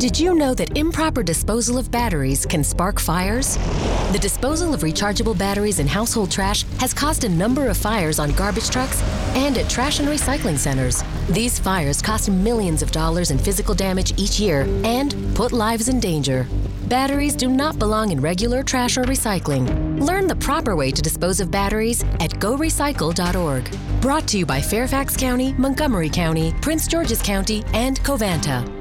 Did you know that improper disposal of batteries can spark fires? The disposal of rechargeable batteries in household trash has caused a number of fires on garbage trucks and at trash and recycling centers. These fires cost millions of dollars in physical damage each year and put lives in danger. Batteries do not belong in regular trash or recycling. Learn the proper way to dispose of batteries at gorecycle.org. Brought to you by Fairfax County, Montgomery County, Prince George's County, and Covanta.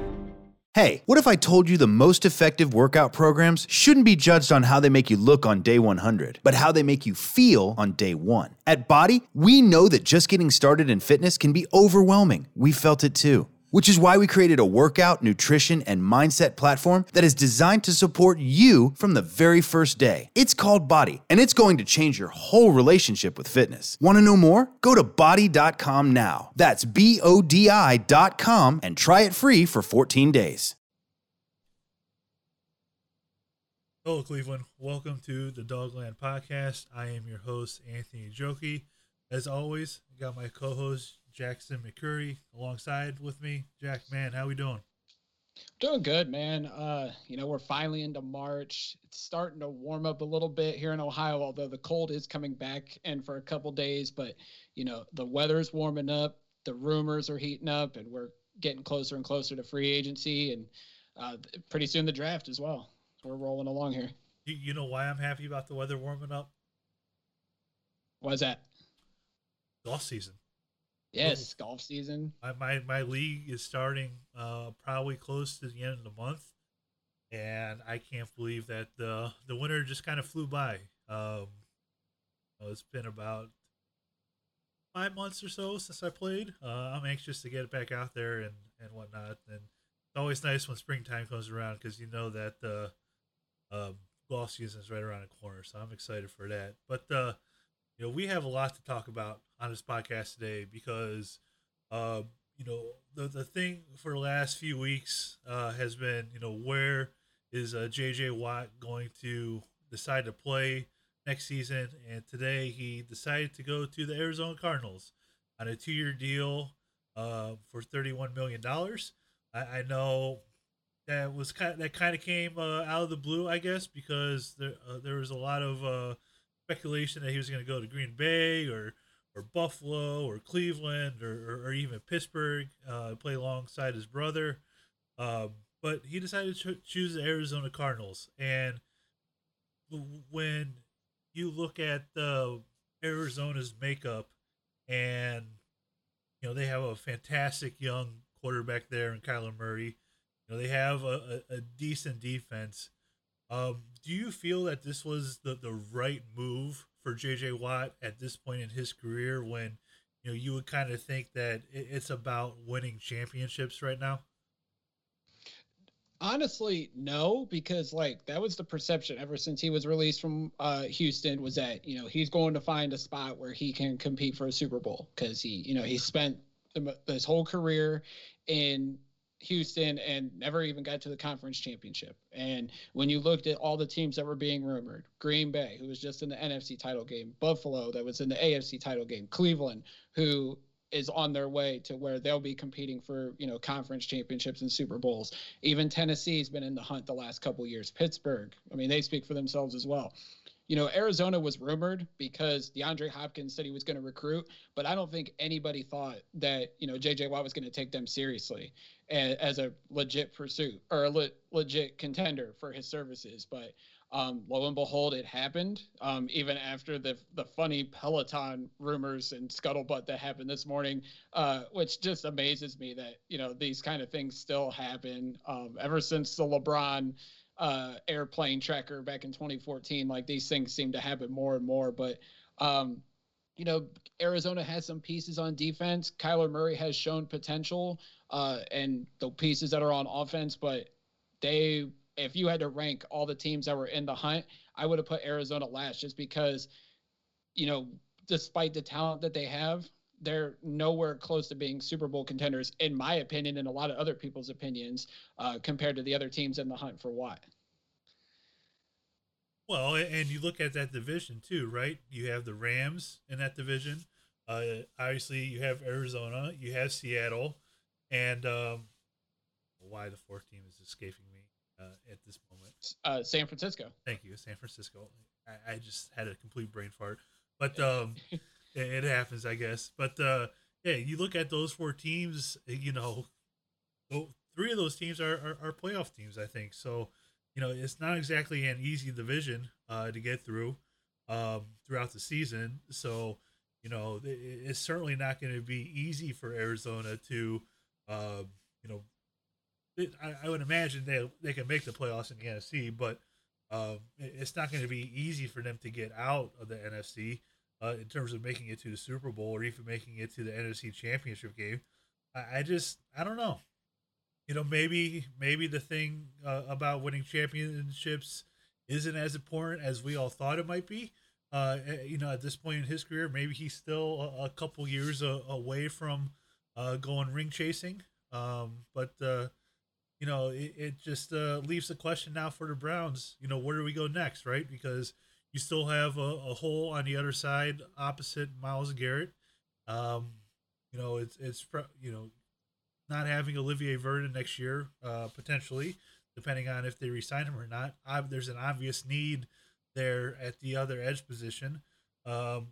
Hey, what if I told you the most effective workout programs shouldn't be judged on how they make you look on day 100, but how they make you feel on day one? At BODi, we know that just getting started in fitness can be overwhelming. We felt it too. Which is why we created a workout, nutrition, and mindset platform that is designed to support you from the very first day. It's called BODi, and it's going to change your whole relationship with fitness. Want to know more? Go to bodi.com now. That's B O D I.com and try it free for 14 days. Hello, Cleveland. Welcome to the Dogland Podcast. I am your host, Anthony Joki. As always, I got my co-host Jackson McCurry alongside with me. Jack, man, how we doing? Doing good, man. Uh, you know, we're finally into March. It's starting to warm up a little bit here in Ohio, although the cold is coming back and for a couple days. But you know, the weather's warming up, the rumors are heating up, and we're getting closer and closer to free agency, and uh, pretty soon the draft as well. We're rolling along here. You, you know why I'm happy about the weather warming up? Why is that? Golf season. Yes, golf season. My, my my league is starting uh probably close to the end of the month, and I can't believe that the the winter just kind of flew by. Um, it's been about five months or so since I played. Uh, I'm anxious to get back out there and and whatnot, and it's always nice when springtime comes around because you know that the um, golf season is right around the corner. So I'm excited for that. But uh, you know, we have a lot to talk about on this podcast today because, uh, you know, the the thing for the last few weeks uh, has been, you know, where is uh, J.J. Watt going to decide to play next season? And today he decided to go to the Arizona Cardinals on a two year deal uh, for thirty one million dollars. I, I know that was kind of, that kind of came uh, out of the blue, I guess, because there uh, there was a lot of uh, speculation that he was going to go to Green Bay or or Buffalo or Cleveland or, or, or even Pittsburgh, uh, play alongside his brother. Um, but he decided to choose the Arizona Cardinals. And when you look at the Arizona's makeup, and you know they have a fantastic young quarterback there in Kyler Murray. You know they have a, a, a decent defense. Um, do you feel that this was the, the right move for JJ Watt at this point in his career when you know you would kind of think that it's about winning championships right now? Honestly, no, because like that was the perception ever since he was released from uh, Houston was that you know he's going to find a spot where he can compete for a Super Bowl because he you know he spent his whole career in Houston and never even got to the conference championship. And when you looked at all the teams that were being rumored, Green Bay, who was just in the NFC title game, Buffalo, that was in the AFC title game, Cleveland, who is on their way to where they'll be competing for you know conference championships and Super Bowls. Even Tennessee's been in the hunt the last couple years. Pittsburgh, I mean, they speak for themselves as well you know, Arizona was rumored because DeAndre Hopkins said he was going to recruit, but I don't think anybody thought that, you know, JJ Watt was going to take them seriously as, a legit pursuit or a le- legit contender for his services. But um, lo and behold, it happened. Um, even after the the funny Peloton rumors and scuttlebutt that happened this morning, uh, which just amazes me that you know these kind of things still happen. Um, ever since the LeBron uh, airplane tracker back in 2014. Like these things seem to happen more and more. But, um, you know, Arizona has some pieces on defense. Kyler Murray has shown potential uh, and the pieces that are on offense. But they, if you had to rank all the teams that were in the hunt, I would have put Arizona last just because, you know, despite the talent that they have, they're nowhere close to being Super Bowl contenders, in my opinion, and a lot of other people's opinions, uh, compared to the other teams in the hunt for Watt. Well, and you look at that division too, right? You have the Rams in that division. Uh, obviously, you have Arizona, you have Seattle, and um, why the fourth team is escaping me uh, at this moment. Uh, San Francisco. Thank you, San Francisco. I, I just had a complete brain fart, but um, it, happens, I guess. But uh, yeah, you look at those four teams. You know, three of those teams are, are, are playoff teams, I think. So you know, it's not exactly an easy division uh, to get through um, throughout the season. So, you know, it's certainly not going to be easy for Arizona to, uh, you know, it, I, I, would imagine they they can make the playoffs in the NFC, but um, it's not going to be easy for them to get out of the NFC uh, in terms of making it to the Super Bowl or even making it to the NFC Championship game. I, I just I don't know. You know maybe maybe the thing uh, about winning championships isn't as important as we all thought it might be. Uh, eh, you know at this point in his career maybe he's still a, a couple years a, away from uh, going ring chasing. Um, but uh, you know it, it just uh, leaves the question now for the browns you know where do we go next right? Because you still have a, a hole on the other side opposite Myles garrett um, you know it's it's you know not having Olivier Vernon next year, uh, potentially, depending on if they resign him or not. I, there's an obvious need there at the other edge position. Um,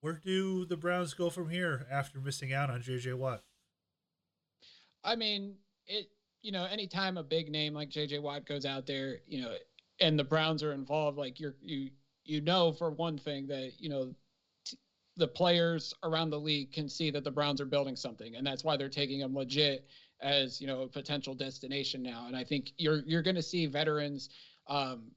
where do the Browns go from here after missing out on JJ Watt? I mean, it you know, anytime a big name like JJ Watt goes out there, you know, and the Browns are involved, like you're you you know for one thing that you know the players around the league can see that the Browns are building something, and that's why they're taking them legit as you know a potential destination now. And I think you're you're going to see veterans um,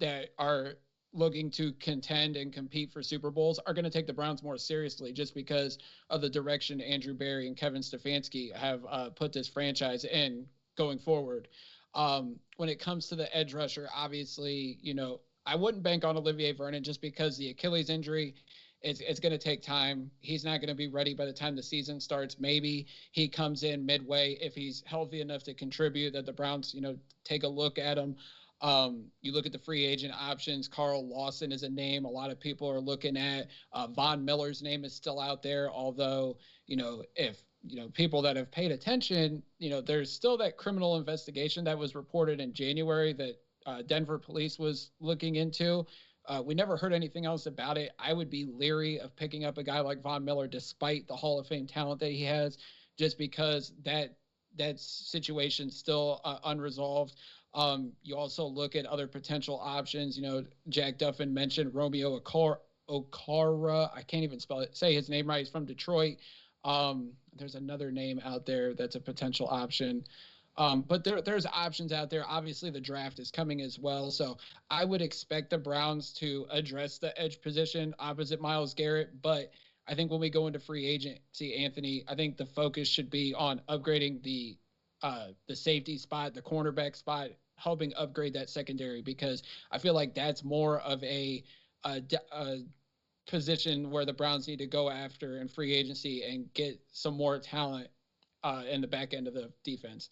that are looking to contend and compete for Super Bowls are going to take the Browns more seriously just because of the direction Andrew Berry and Kevin Stefanski have uh, put this franchise in going forward. Um, when it comes to the edge rusher, obviously, you know, I wouldn't bank on Olivier Vernon just because the Achilles injury it's, it's going to take time. He's not going to be ready by the time the season starts. Maybe he comes in midway if he's healthy enough to contribute. That the Browns, you know, take a look at him. Um, you look at the free agent options. Carl Lawson is a name a lot of people are looking at. Uh, Von Miller's name is still out there, although you know if you know people that have paid attention, you know there's still that criminal investigation that was reported in January that uh, Denver police was looking into. Uh, we never heard anything else about it. I would be leery of picking up a guy like Von Miller, despite the Hall of Fame talent that he has, just because that that situation's still uh, unresolved. Um, you also look at other potential options. You know, Jack Duffin mentioned Romeo. Okwara. I can't even spell it. Say his name right. He's from Detroit. Um, there's another name out there that's a potential option. Um, but there, there's options out there. Obviously, the draft is coming as well. So I would expect the Browns to address the edge position opposite Myles Garrett. But I think when we go into free agency, Anthony, I think the focus should be on upgrading the uh, the safety spot, the cornerback spot, helping upgrade that secondary because I feel like that's more of a, a, a position where the Browns need to go after in free agency and get some more talent uh, in the back end of the defense.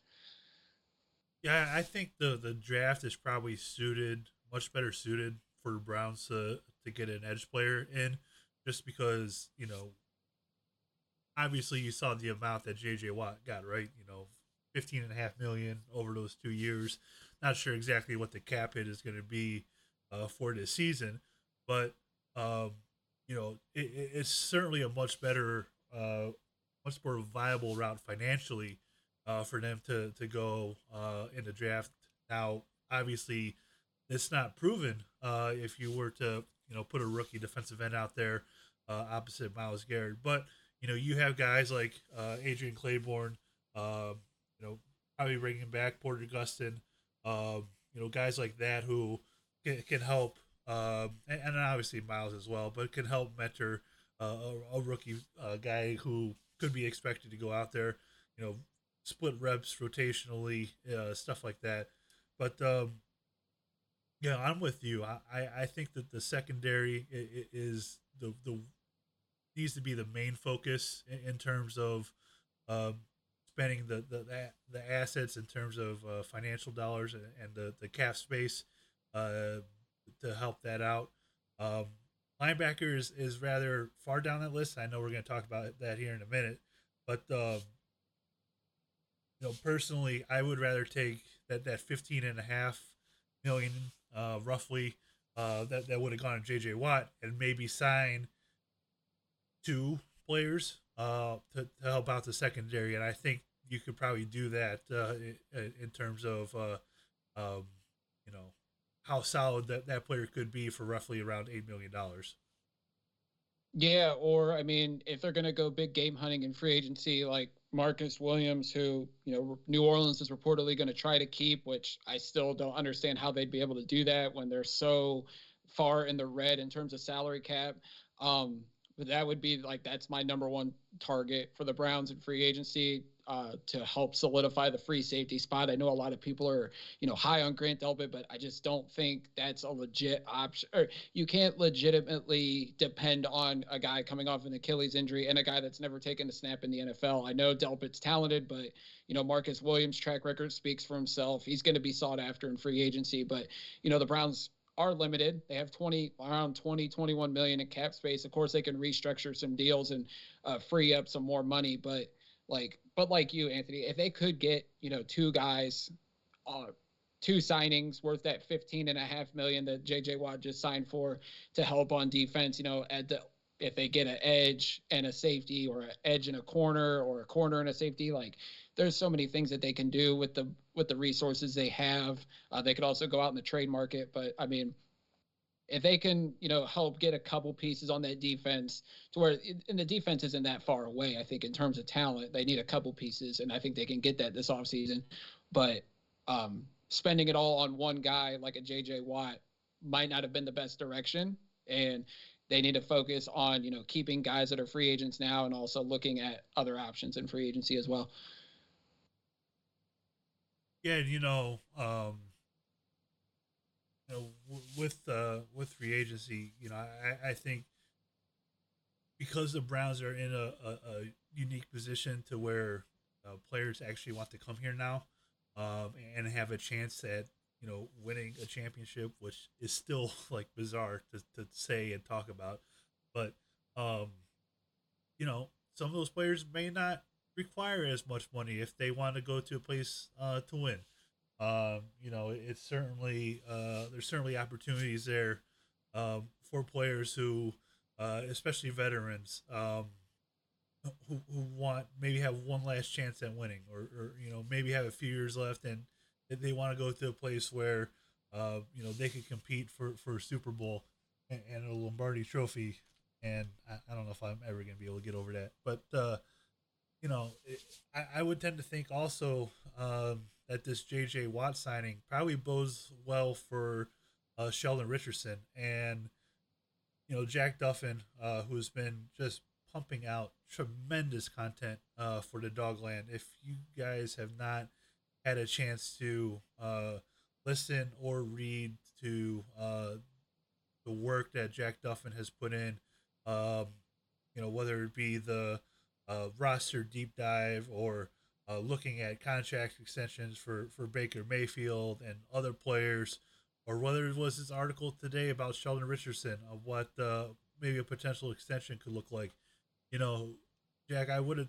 Yeah, I think the the draft is probably suited much better suited for the Browns to to get an edge player in, just because you know. Obviously, you saw the amount that J.J. Watt got, right? You know, fifteen and a half million over those two years. Not sure exactly what the cap hit is going to be uh, for this season, but um, you know, it, it's certainly a much better, uh, much more viable route financially uh, for them to to go uh, in the draft. Now, obviously, it's not proven uh, if you were to you know put a rookie defensive end out there uh, opposite Myles Garrett, but you know you have guys like uh, Adrian Clayborn, uh, you know probably bringing back Porter Gustin, um, you know guys like that who can, can help, um, and, and, obviously Myles as well, but can help mentor a, a, rookie guy who could be expected to go out there, you know, split reps rotationally, uh, stuff like that. But um, yeah, I'm with you. I, I think that the secondary is the the needs to be the main focus in, in terms of um, spending the, the the assets in terms of uh, financial dollars and, and, the the cap space uh, to help that out. Um, linebacker is, is rather far down that list. I know we're going to talk about that here in a minute, but um, you know, personally, I would rather take that that 15 and a half million, uh, roughly, uh, that that would have gone to JJ Watt and maybe sign two players uh, to, to help out the secondary, and I think you could probably do that uh, in, in terms of uh, um, you know how solid that, that player could be for roughly around eight million dollars. Yeah, or I mean, if they're gonna go big game hunting in free agency, like Marcus Williams, who you know New Orleans is reportedly going to try to keep, which I still don't understand how they'd be able to do that when they're so far in the red in terms of salary cap. Um, but that would be like that's my number one target for the Browns in free agency uh, to help solidify the free safety spot. I know a lot of people are, you know, high on Grant Delpit, but I just don't think that's a legit option. Or you can't legitimately depend on a guy coming off an Achilles injury and a guy that's never taken a snap in the NFL. I know Delpit's talented, but you know, Marcus Williams' track record speaks for himself. He's going to be sought after in free agency, but you know, the Browns are limited. They have 20 around 20 21 million in cap space. Of course, they can restructure some deals and uh, free up some more money, but like but like you Anthony, if they could get, you know, two guys uh, two signings worth that 15 and a half million that JJ Watt just signed for to help on defense, you know, at the if they get an edge and a safety or an edge and a corner or a corner and a safety like there's so many things that they can do with the with the resources they have. Uh, they could also go out in the trade market, but I mean, if they can, you know, help get a couple pieces on that defense to where, and the defense isn't that far away. I think in terms of talent, they need a couple pieces, and I think they can get that this offseason. But um, spending it all on one guy like a JJ Watt might not have been the best direction, and they need to focus on you know keeping guys that are free agents now, and also looking at other options in free agency as well. Yeah, you know, um, you know, w- with uh, with free agency, you know, I, I think because the Browns are in a, a, a unique position to where uh, players actually want to come here now um, and have a chance at you know winning a championship, which is still like bizarre to, to say and talk about, but um, you know, some of those players may not require as much money if they want to go to a place uh, to win. Um, you know, it's certainly uh, there's certainly opportunities there um, for players who, uh, especially veterans, um, who, who want maybe have one last chance at winning, or, or you know maybe have a few years left and they want to go to a place where uh, you know they could compete for for Super Bowl and, and a Lombardi Trophy. And I, I, don't know if I'm ever going to be able to get over that, but uh, you know, it, I, I would tend to think also um, that this J.J. Watt signing probably bodes well for uh, Sheldon Richardson and you know Jack Duffin, uh, who's been just pumping out tremendous content uh, for the Dogland. If you guys have not had a chance to uh, listen or read to uh, the work that Jack Duffin has put in, um, you know whether it be the uh, roster deep dive or uh, looking at contract extensions for, for Baker Mayfield and other players, or whether it was this article today about Sheldon Richardson of what uh, maybe a potential extension could look like. You know, Jack, I would have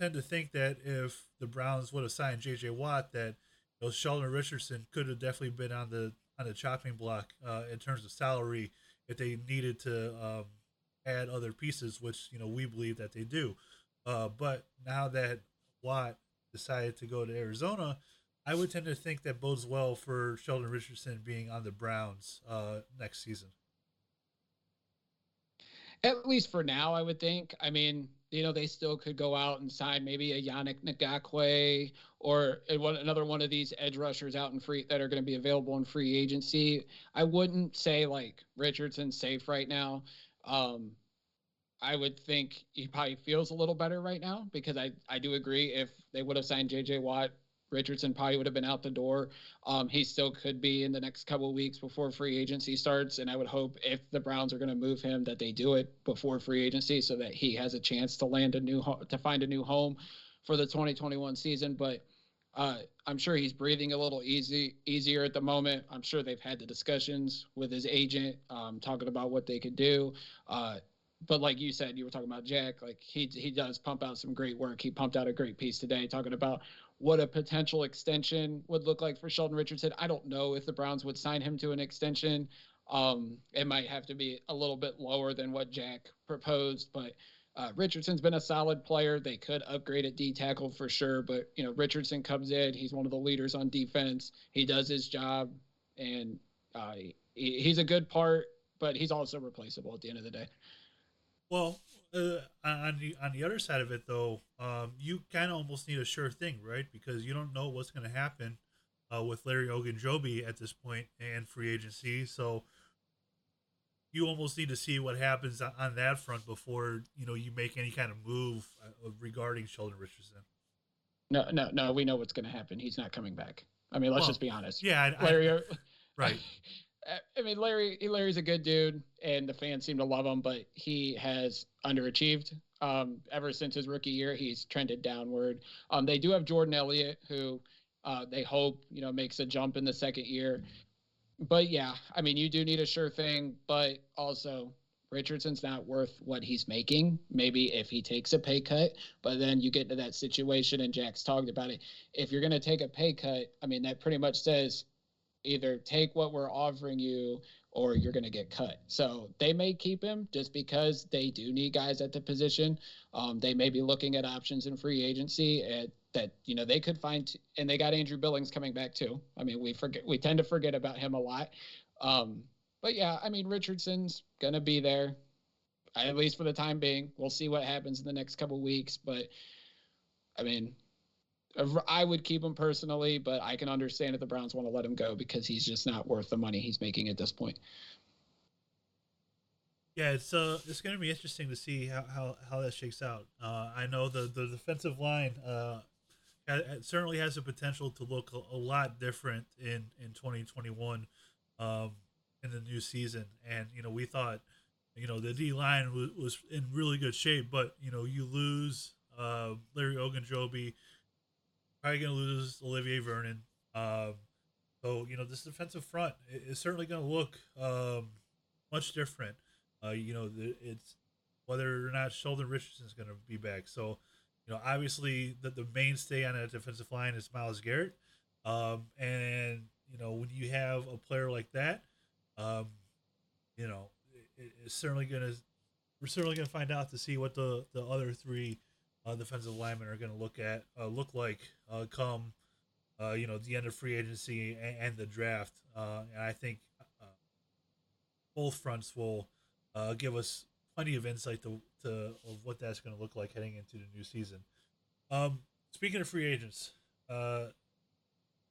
tend to think that if the Browns would have signed J.J. Watt, that you know, Sheldon Richardson could have definitely been on the on the chopping block uh, in terms of salary if they needed to um, add other pieces, which you know we believe that they do. Uh, but now that Watt decided to go to Arizona, I would tend to think that bodes well for Sheldon Richardson being on the Browns uh, next season. At least for now, I would think. I mean, you know, they still could go out and sign maybe a Yannick Ngakoue or another one of these edge rushers out in free that are going to be available in free agency. I wouldn't say like Richardson's safe right now. Um, I would think he probably feels a little better right now because I, I do agree if they would have signed JJ Watt, Richardson probably would have been out the door. Um, he still could be in the next couple weeks before free agency starts, and I would hope if the Browns are going to move him that they do it before free agency so that he has a chance to land a new ho- to find a new home for the 2021 season. But uh, I'm sure he's breathing a little easy easier at the moment. I'm sure they've had the discussions with his agent, um, talking about what they could do. Uh, but like you said, you were talking about Jack. Like he he does pump out some great work. He pumped out a great piece today, talking about what a potential extension would look like for Sheldon Richardson. I don't know if the Browns would sign him to an extension. Um, it might have to be a little bit lower than what Jack proposed, but uh, Richardson's been a solid player. They could upgrade at D tackle for sure, but you know Richardson comes in. He's one of the leaders on defense. He does his job, and uh, he, he's a good part, but he's also replaceable at the end of the day. Well, uh, on the on the other side of it, though, um, you kind of almost need a sure thing, right? Because you don't know what's going to happen uh, with Larry Ogunjobi at this point and free agency. So you almost need to see what happens on that front before you know you make any kind of move uh, regarding Sheldon Richardson. No, no, no. We know what's going to happen. He's not coming back. I mean, let's well, just be honest. Yeah, I, Larry. I, right. I mean, Larry. Larry's a good dude, and the fans seem to love him, but he has underachieved. Um, ever since his rookie year, he's trended downward. Um, they do have Jordan Elliott, who uh, they hope you know makes a jump in the second year but yeah, I mean, you do need a sure thing, but also Richardson's not worth what he's making. Maybe if he takes a pay cut, but then you get to that situation, and Jack's talked about it. If you're going to take a pay cut, I mean, that pretty much says either take what we're offering you or you're going to get cut. So they may keep him just because they do need guys at the position. Um, they may be looking at options in free agency at that you know they could find and they got Andrew Billings coming back too. I mean, we forget we tend to forget about him a lot. Um, but yeah, I mean Richardson's gonna be there at least for the time being. We'll see what happens in the next couple weeks, but I mean I would keep him personally, but I can understand if the Browns want to let him go because he's just not worth the money he's making at this point. Yeah, it's uh, it's going to be interesting to see how, how, how that shakes out. Uh, I know the the defensive line uh, certainly has the potential to look a, a lot different in in 2021 um, in the new season. And you know, we thought you know the D line was, was in really good shape, but you know, you lose uh, Larry Ogunjobi, probably going to lose Olivier Vernon. Um, so you know, this defensive front is certainly going to look um, much different. Uh, you know, it's whether or not Sheldon Richardson is going to be back. So you know, obviously the, the mainstay on a defensive line is Myles Garrett. Um, and, you know, when you have a player like that, um, you know, it, it's certainly going to, we're certainly going to find out to see what the, the other three uh, defensive linemen are going to look at, uh, look like uh, come, uh, you know, the end of free agency and, and the draft. Uh, and I think uh, both fronts will give us plenty of insight to, to of what that's going to look like heading into the new season. Um, speaking of free agents, uh,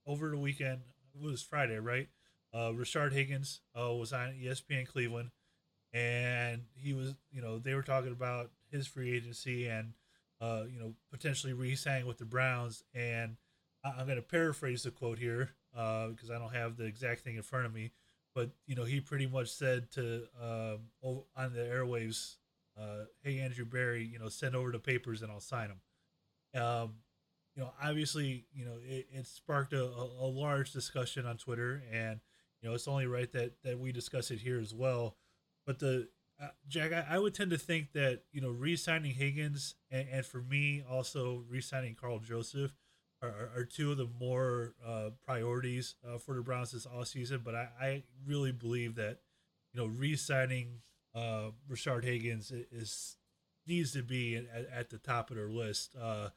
over the weekend it was Friday, right? Uh, Rashard Higgins uh, was on ESPN Cleveland, and he was, you know, they were talking about his free agency and, uh, you know, potentially re-signing with the Browns. And I- am going to paraphrase the quote here uh, because I don't have the exact thing in front of me but you know he pretty much said to um, on the airwaves, uh, "Hey Andrew Berry, you know send over the papers and I'll sign them." Um, you know, obviously, you know it, it sparked a, a, large discussion on Twitter, and you know it's only right that that we discuss it here as well. But the uh, Jack, I, I, would tend to think that you know re-signing Higgins and, and for me also re-signing Karl Joseph are, are two of the more uh, priorities uh, for the Browns this all season. But I, I really believe that you know re-signing uh, Rashard Higgins is needs to be at, at the top of their list uh,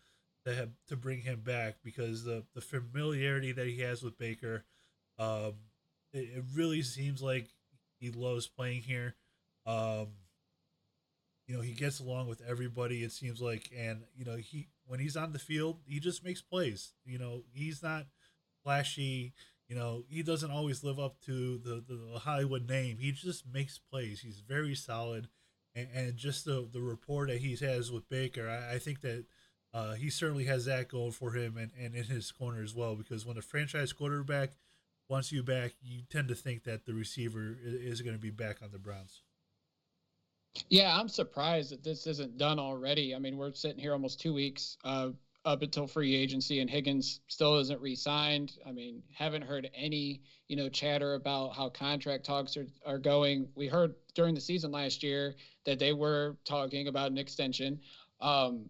to have to bring him back because the the familiarity that he has with Baker, um, it, it really seems like he loves playing here. Um, you know, he gets along with everybody. It seems like, and you know, he when he's on the field, he just makes plays. You know, he's not flashy. You know, he doesn't always live up to the, the Hollywood name. He just makes plays. He's very solid. And, and just the, the rapport that he has with Baker, I, I think that uh, he certainly has that going for him and, and in his corner as well. Because when a franchise quarterback wants you back, you tend to think that the receiver is, is going to be back on the Browns. Yeah, I'm surprised that this isn't done already. I mean, we're sitting here almost two weeks uh, up until free agency, and Higgins still isn't re-signed. I mean, haven't heard any you know chatter about how contract talks are, are going. We heard during the season last year that they were talking about an extension. Um,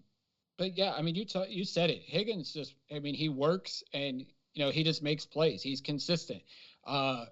but yeah, I mean, you t- you said it. Higgins just, I mean, he works and you know he just makes plays. He's consistent. Uh,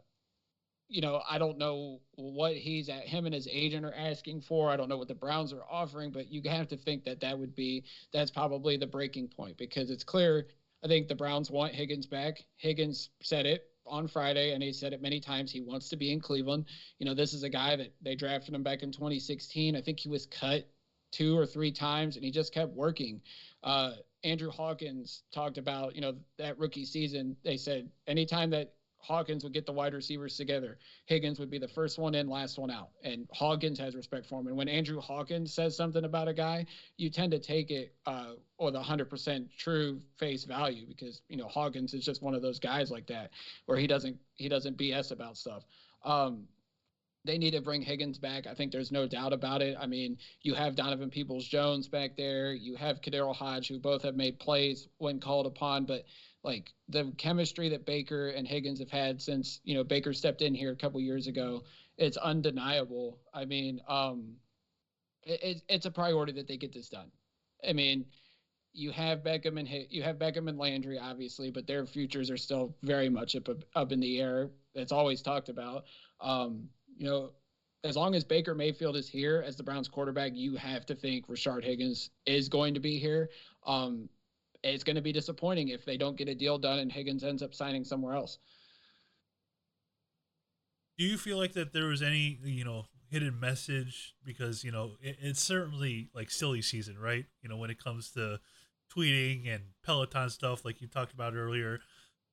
you know, I don't know what he's at him and his agent are asking for. I don't know what the Browns are offering, but you have to think that that would be that's probably the breaking point because it's clear. I think the Browns want Higgins back. Higgins said it on Friday, and he said it many times. He wants to be in Cleveland. You know, this is a guy that they drafted him back in 2016. I think he was cut two or three times, and he just kept working. Uh, Andrew Hawkins talked about, you know, that rookie season. They said anytime that Hawkins would get the wide receivers together. Higgins would be the first one in, last one out. And Hawkins has respect for him. And when Andrew Hawkins says something about a guy, you tend to take it uh, or the 100% true face value because, you know, Hawkins is just one of those guys like that where he doesn't he doesn't BS about stuff. Um, they need to bring Higgins back. I think there's no doubt about it. I mean, you have Donovan Peoples Jones back there. You have KhaDarel Hodge, who both have made plays when called upon. But like the chemistry that Baker and Higgins have had since you know Baker stepped in here a couple years ago, it's undeniable. I mean, um, it, it's a priority that they get this done. I mean, you have Beckham and you have Beckham and Landry, obviously, but their futures are still very much up up in the air. It's always talked about. Um, you know, as long as Baker Mayfield is here as the Browns quarterback, you have to think Rashard Higgins is going to be here. Um, it's going to be disappointing if they don't get a deal done and Higgins ends up signing somewhere else. Do you feel like that there was any, you know, hidden message because you know it, it's certainly like silly season, right? You know, when it comes to tweeting and Peloton stuff, like you talked about earlier.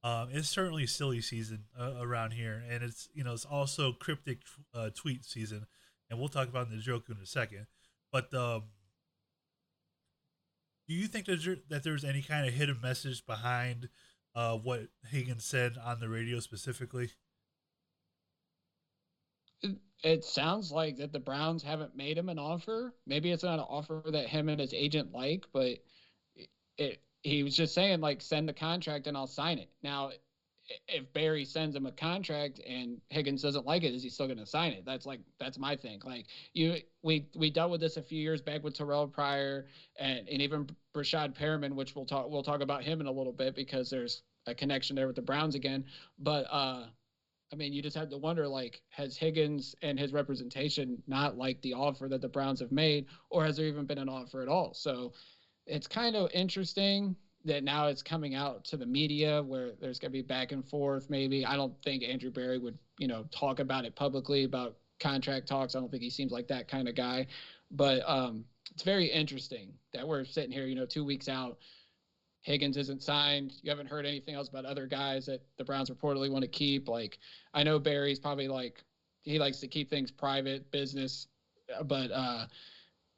Um, it's certainly silly season uh, around here, and it's you know it's also cryptic uh, tweet season, and we'll talk about the joke in a second. But um, do you think that, that there's any kind of hidden message behind uh, what Higgins said on the radio specifically? It, it sounds like that the Browns haven't made him an offer. Maybe it's not an offer that him and his agent like, but it, it he was just saying like send the contract and I'll sign it. Now if Berry sends him a contract and Higgins doesn't like it, is he still going to sign it? That's like that's my thing. Like you, we we dealt with this a few years back with Terrell Pryor and and even Breshad Perriman, which we'll talk we'll talk about him in a little bit because there's a connection there with the Browns again. But uh, I mean, you just have to wonder like has Higgins and his representation not liked the offer that the Browns have made, or has there even been an offer at all? So it's kind of interesting that now it's coming out to the media where there's going to be back and forth maybe. I don't think andrew berry would you know talk about it publicly about contract talks. I don't think he seems like that kind of guy. But um, it's very interesting that we're sitting here you know two weeks out. Higgins isn't signed. You haven't heard anything else about other guys that the browns reportedly want to keep. Like i know berry's probably like he likes to keep things private business but uh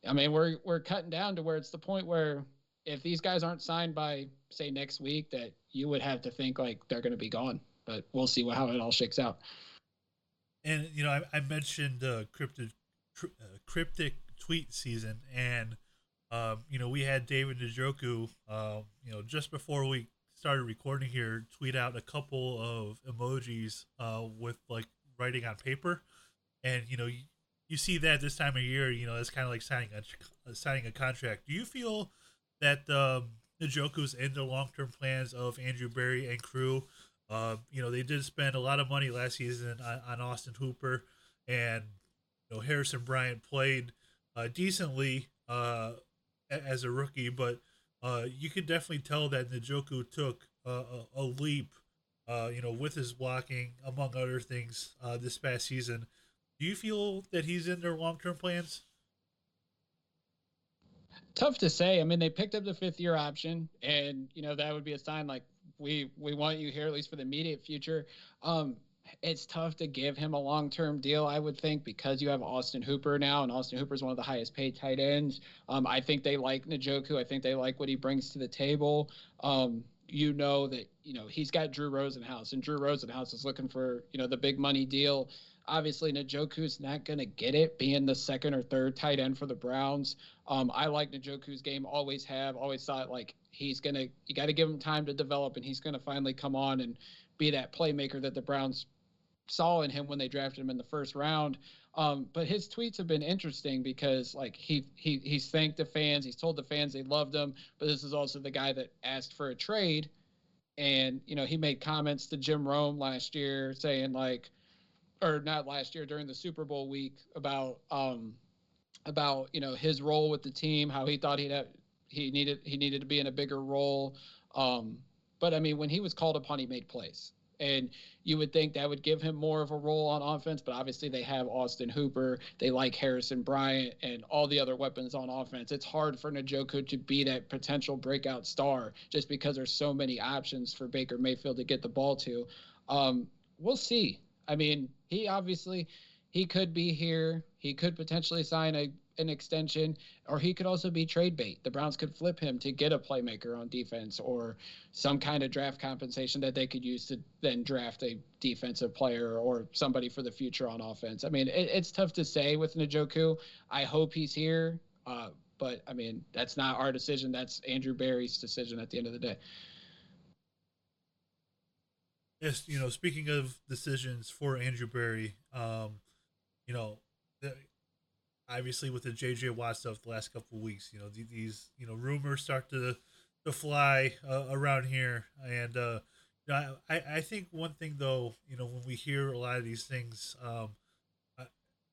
i mean we're we're cutting down to where it's the point where if these guys aren't signed by say next week, that you would have to think like they're going to be gone. But we'll see how it all shakes out. And you know, I, I mentioned uh, cryptic uh, cryptic tweet season, and um, you know, we had David Njoku, uh, you know, just before we started recording here, tweet out a couple of emojis uh, with like writing on paper, and you know, you, you see that this time of year, you know, it's kind of like signing a signing a contract. Do you feel that um, Njoku's in the long term plans of Andrew Berry and crew. Uh, you know, they did spend a lot of money last season on, on Austin Hooper, and you know Harrison Bryant played uh, decently uh, as a rookie, but uh, you could definitely tell that Njoku took a, a, leap. Uh, you know, with his blocking, among other things, uh, this past season. Do you feel that he's in their long term plans? Tough to say. I mean, they picked up the fifth year option, and you know that would be a sign like we we want you here at least for the immediate future. Um, it's tough to give him a long term deal, I would think, because you have Austin Hooper now, and Austin Hooper is one of the highest paid tight ends. Um, I think they like Njoku. I think they like what he brings to the table. Um, you know that you know he's got Drew Rosenhaus, and Drew Rosenhaus is looking for you know the big money deal. Obviously, Njoku's not going to get it, being the second or third tight end for the Browns. Um, I like Njoku's game, always have, always thought like he's gonna you got to give him time to develop, and he's gonna finally come on and be that playmaker that the Browns saw in him when they drafted him in the first round. Um, but his tweets have been interesting because like he he he's thanked the fans, he's told the fans they loved him, but this is also the guy that asked for a trade. And you know he made comments to Jim Rome last year saying like, or not last year during the Super Bowl week about um about you know his role with the team, how he thought he'd have he needed he needed to be in a bigger role. Um, but I mean, when he was called upon, he made plays. And you would think that would give him more of a role on offense, but obviously they have Austin Hooper, they like Harrison Bryant, and all the other weapons on offense. It's hard for Njoku to be that potential breakout star just because there's so many options for Baker Mayfield to get the ball to. Um, we'll see. I mean, he obviously he could be here. He could potentially sign a an extension, or he could also be trade bait. The Browns could flip him to get a playmaker on defense or some kind of draft compensation that they could use to then draft a defensive player or somebody for the future on offense. I mean, it, it's tough to say with Njoku. I hope he's here, uh, but I mean, that's not our decision. That's Andrew Berry's decision at the end of the day. Yes, you know, speaking of decisions for Andrew Berry, um, you know, the, obviously with the JJ Watt stuff the last couple weeks, you know these you know rumors start to to fly uh, around here, and uh, you know, I I think one thing though, you know when we hear a lot of these things, um, uh,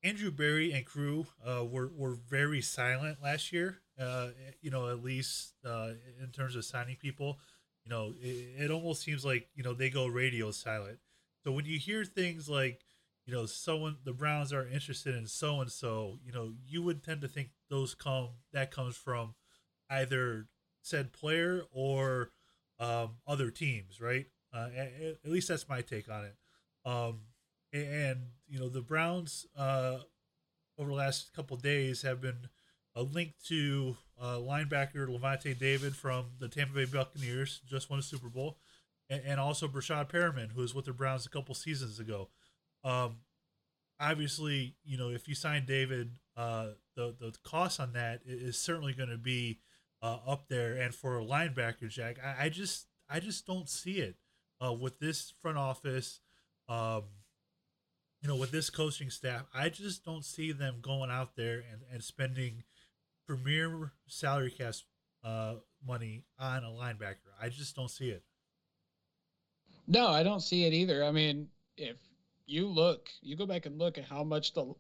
Andrew Berry and crew uh, were were very silent last year. Uh, you know at least uh, in terms of signing people, you know it, it almost seems like you know they go radio silent. So when you hear things like you know, someone the Browns are interested in so and so, you know, you would tend to think those come that comes from either said player or um, other teams, right? Uh, at, at, least that's my take on it. Um, and you know, the Browns uh, over the last couple days have been uh, link to uh, linebacker Lavonte David from the Tampa Bay Buccaneers, just won a Super Bowl, and, and also Breshad Perriman, who was with the Browns a couple seasons ago. Um, obviously, you know, if you sign David, uh, the the cost on that is certainly going to be uh, up there. And for a linebacker, Jack, I, I just I just don't see it uh, with this front office. Um, you know, with this coaching staff, I just don't see them going out there and, and spending premier salary cap uh, money on a linebacker. I just don't see it. No, I don't see it either. I mean, if you look, you go back and look at how much the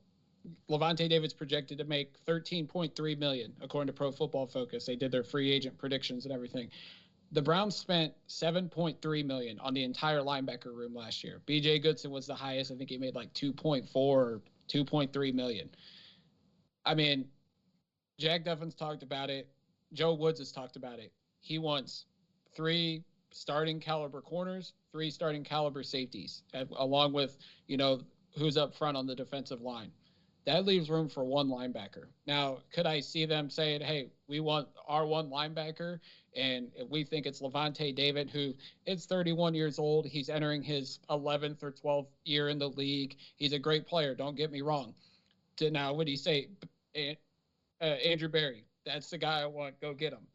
Lavonte David's projected to make 13.3 million according to Pro Football Focus. They did their free agent predictions and everything. The Browns spent 7.3 million on the entire linebacker room last year. BJ Goodson was the highest. I think he made like 2.4 or 2.3 million. I mean, Jack Duffin's talked about it. Joe Woods has talked about it. He wants three starting caliber corners, three starting caliber safeties, along with, you know, who's up front on the defensive line. That leaves room for one linebacker. Now, could I see them saying, hey, we want our one linebacker, and we think it's Lavonte David, who is 31 years old. He's entering his 11th or 12th year in the league. He's a great player, don't get me wrong. Now, would he say, uh, Andrew Berry. that's the guy I want, go get him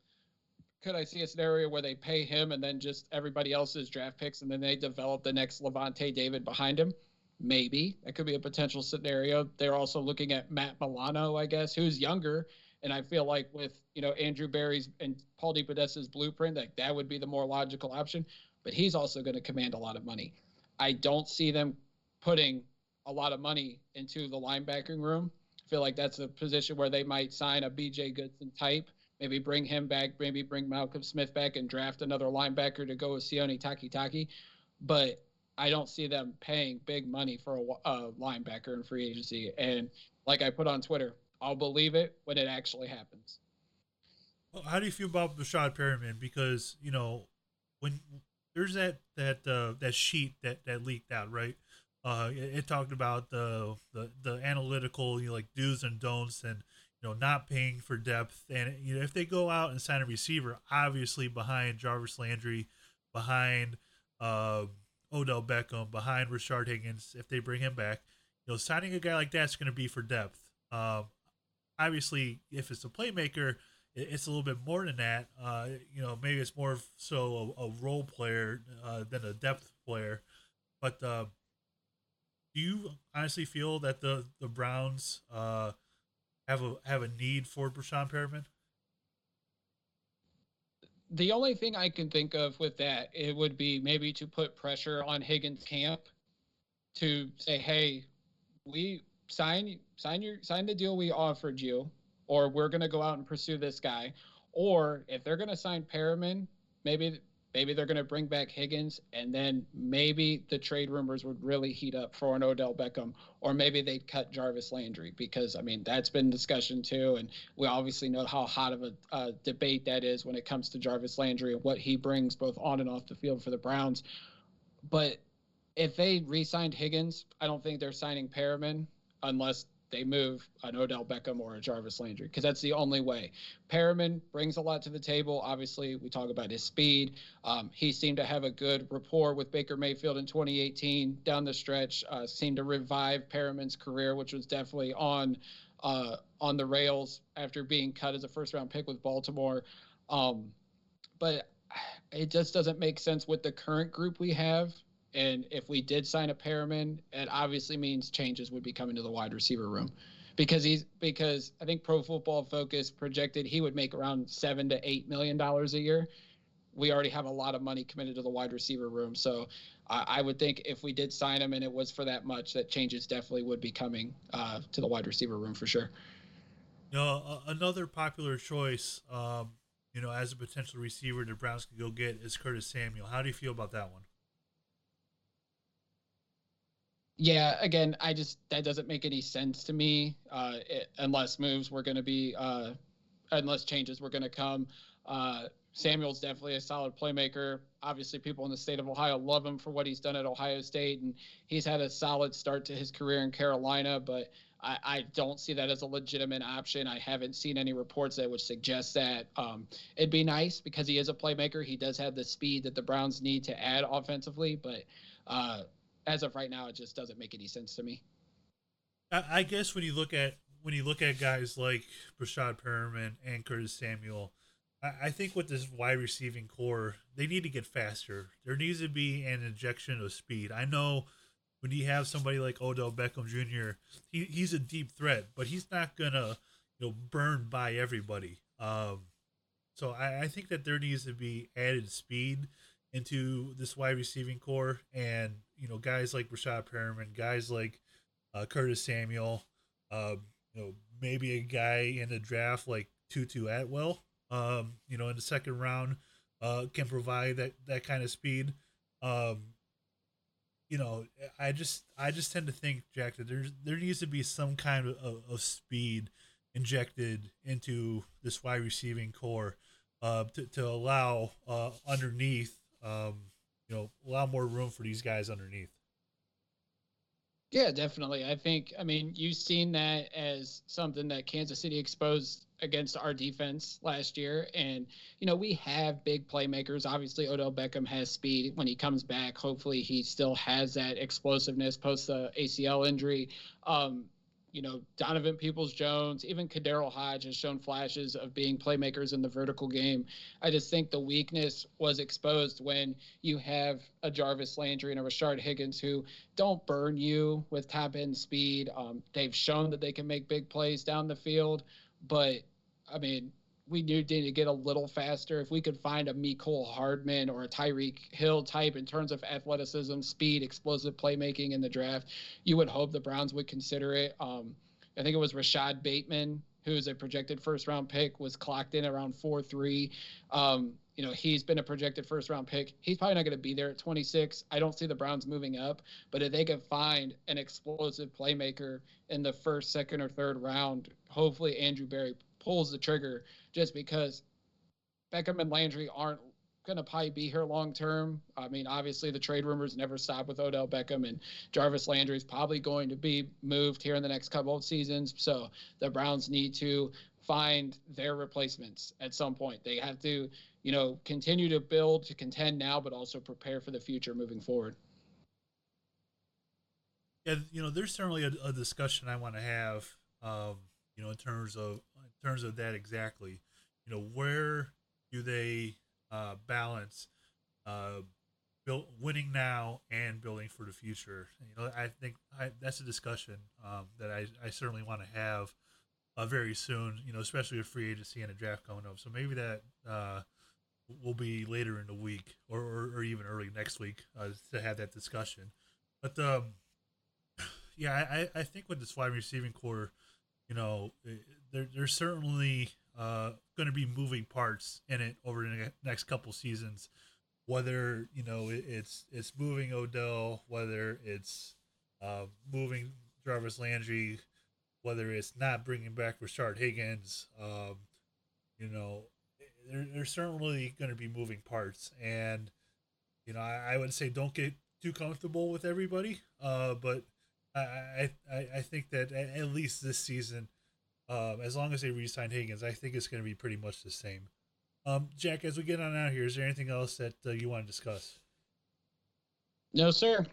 could I see a scenario where they pay him and then just everybody else's draft picks and then they develop the next Lavonte David behind him? Maybe that could be a potential scenario. They're also looking at Matt Milano, I guess, who's younger. And I feel like with you know Andrew Berry's and Paul DePodesta's blueprint, like that would be the more logical option. But he's also going to command a lot of money. I don't see them putting a lot of money into the linebacking room. Feel like that's a position where they might sign a BJ Goodson type maybe bring him back, maybe bring Malcolm Smith back and draft another linebacker to go with Sione Takitaki. But I don't see them paying big money for a, a, linebacker in free agency. And like I put on Twitter, I'll believe it when it actually happens. Well, how do you feel about Breshad Perriman? Because you know when there's that that uh, that sheet that that leaked out, right? Uh, it, talked about the the the analytical, you know, like do's and don'ts, and you know, not paying for depth. And you know, if they go out and sign a receiver, obviously behind Jarvis Landry, behind uh, Odell Beckham, behind Rashard Higgins, if they bring him back, you know, signing a guy like that's going to be for depth. Um, obviously, if it's a playmaker, it's a little bit more than that. Uh, you know, maybe it's more so a, a role player uh, than a depth player. But uh, do you honestly feel that the the Browns uh, have a have a need for Breshad Perriman? The only thing I can think of with that it would be maybe to put pressure on Higgins camp to say, "Hey, we sign sign your sign the deal we offered you, or we're going to go out and pursue this guy." Or if they're going to sign Perriman, maybe maybe they're going to bring back Higgins, and then maybe the trade rumors would really heat up for an Odell Beckham, or maybe they'd cut Jarvis Landry because I mean that's been discussion too, and we obviously know how hot of a uh, debate that is when it comes to Jarvis Landry and what he brings both on and off the field for the Browns. But if they re-signed Higgins, I don't think they're signing Perriman unless they move an Odell Beckham or a Jarvis Landry because that's the only way. Perriman brings a lot to the table. Obviously, we talk about his speed. Um, he seemed to have a good rapport with Baker Mayfield in 2018 down the stretch. Uh, seemed to revive Perriman's career, which was definitely on uh, on the rails after being cut as a first round pick with Baltimore. Um, but it just doesn't make sense with the current group we have and if we did sign a Perriman, it obviously means changes would be coming to the wide receiver room because he's because I think Pro Football Focus projected he would make around seven to eight million dollars a year. We already have a lot of money committed to the wide receiver room, so I, I would think if we did sign him and it was for that much, that changes definitely would be coming uh, to the wide receiver room for sure. Know, uh, another popular choice, um, you know, as a potential receiver the Browns could go get is Curtis Samuel. How do you feel about that one? Yeah, again, I just that doesn't make any sense to me uh, it, unless moves were going to be, uh, unless changes were going to come. Uh, Samuel's definitely a solid playmaker. Obviously, people in the state of Ohio love him for what he's done at Ohio State, and he's had a solid start to his career in Carolina. But I, I don't see that as a legitimate option. I haven't seen any reports that would suggest that. Um, it'd be nice because he is a playmaker. He does have the speed that the Browns need to add offensively, but uh, as of right now, it just doesn't make any sense to me. I guess when you look at when you look at guys like Breshad Perriman and Curtis Samuel, I think with this wide receiving corps, they need to get faster. There needs to be an injection of speed. I know when you have somebody like Odell Beckham Jr., he, he's a deep threat, but he's not gonna you know burn by everybody. Um, so I, I think that there needs to be added speed into this wide receiving corps, and you know guys like Breshad Perriman, guys like uh, Curtis Samuel, uh, you know maybe a guy in the draft like Tutu Atwell, um, you know in the second round, uh, can provide that that kind of speed. Um, you know, I just I just tend to think Jack that there's there needs to be some kind of, of speed injected into this wide receiving core uh, to, to allow uh, underneath um, you know, a lot more room for these guys underneath. Yeah, definitely. I think, I mean, you've seen that as something that Kansas City exposed against our defense last year. And, you know, we have big playmakers. Obviously, Odell Beckham has speed when he comes back. Hopefully, he still has that explosiveness post the ACL injury. Um, you know, Donovan Peoples Jones, even KhaDarel Hodge has shown flashes of being playmakers in the vertical game. I just think the weakness was exposed when you have a Jarvis Landry and a Rashard Higgins who don't burn you with top end speed. Um, they've shown that they can make big plays down the field, but I mean, we need to get a little faster. If we could find a Mecole Hardman or a Tyreek Hill type in terms of athleticism, speed, explosive playmaking in the draft, you would hope the Browns would consider it. Um, I think it was Rashod Bateman, who's a projected first round pick, was clocked in around 4 3. Um, you know, he's been a projected first round pick. He's probably not going to be there at 26. I don't see the Browns moving up, but if they could find an explosive playmaker in the first, second, or third round, hopefully Andrew Berry pulls the trigger just because Beckham and Landry aren't going to probably be here long term. I mean, obviously the trade rumors never stop with Odell Beckham and Jarvis Landry is probably going to be moved here in the next couple of seasons. So the Browns need to find their replacements at some point. They have to, you know, continue to build to contend now, but also prepare for the future moving forward. Yeah, you know, there's certainly a, a discussion I want to have, um, you know, in terms of terms of that exactly you know, where do they uh, balance uh, winning now and building for the future? You know, I think I, that's a discussion um, that I, I certainly want to have uh, very soon. You know, especially with free agency and a draft coming up. So maybe that uh, will be later in the week or, or, or even early next week uh, to have that discussion. But um, yeah, I, I think with this wide receiving corps, you know, there, there's certainly uh, going to be moving parts in it over the next couple seasons. Whether you know it, it's it's moving Odell, whether it's uh, moving Jarvis Landry, whether it's not bringing back Rashard Higgins, um, you know, there, there's certainly going to be moving parts, and you know, I, I, would say don't get too comfortable with everybody, uh, but I, I I think that at least this season, um, as long as they re-sign Higgins, I think it's going to be pretty much the same. Um, Jack, as we get on out here, is there anything else that uh, you want to discuss? No, sir.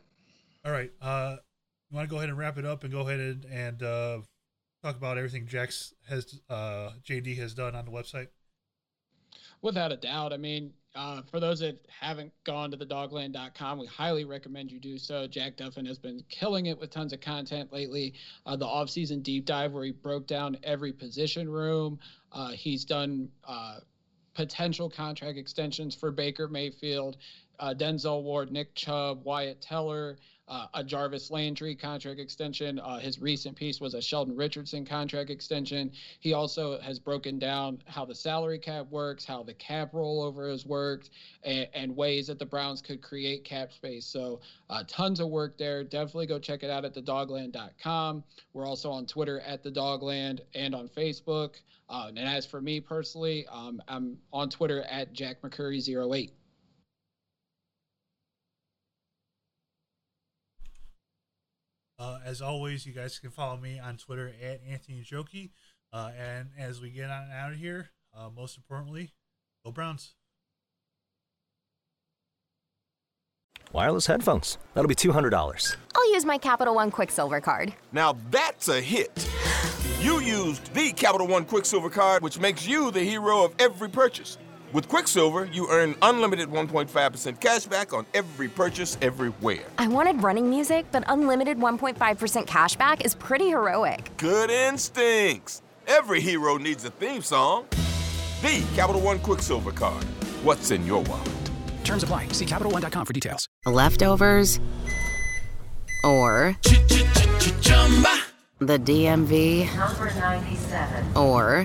All right. Uh, you want to go ahead and wrap it up and go ahead and, and uh, talk about everything Jack's has uh, JD has done on the website? Without a doubt. I mean, uh, for those that haven't gone to the dawgland.com, we highly recommend you do so. Jack Duffin has been killing it with tons of content lately. Uh, the offseason deep dive where he broke down every position room. Uh, he's done uh, potential contract extensions for Baker Mayfield, uh, Denzel Ward, Nick Chubb, Wyatt Teller uh, a Jarvis Landry contract extension. Uh, his recent piece was a Sheldon Richardson contract extension. He also has broken down how the salary cap works, how the cap rollover has worked, and, and ways that the Browns could create cap space. So, uh, tons of work there. Definitely go check it out at thedawgland.com. We're also on Twitter at the Dawgland and on Facebook. Uh, and as for me personally, um, I'm on Twitter at Jack McCurry08. Uh, as always, you guys can follow me on Twitter at Anthony Joki. Uh, and as we get on out of here, uh, most importantly, go Browns. Wireless headphones. That'll be $200. I'll use my Capital One Quicksilver card. Now that's a hit. You used the Capital One Quicksilver card, which makes you the hero of every purchase. With Quicksilver, you earn unlimited 1.5% cash back on every purchase everywhere. I wanted running music, but unlimited 1.5% cash back is pretty heroic. Good instincts. Every hero needs a theme song. The Capital One Quicksilver card. What's in your wallet? Terms apply. See CapitalOne.com for details. Leftovers or the DMV number 97 or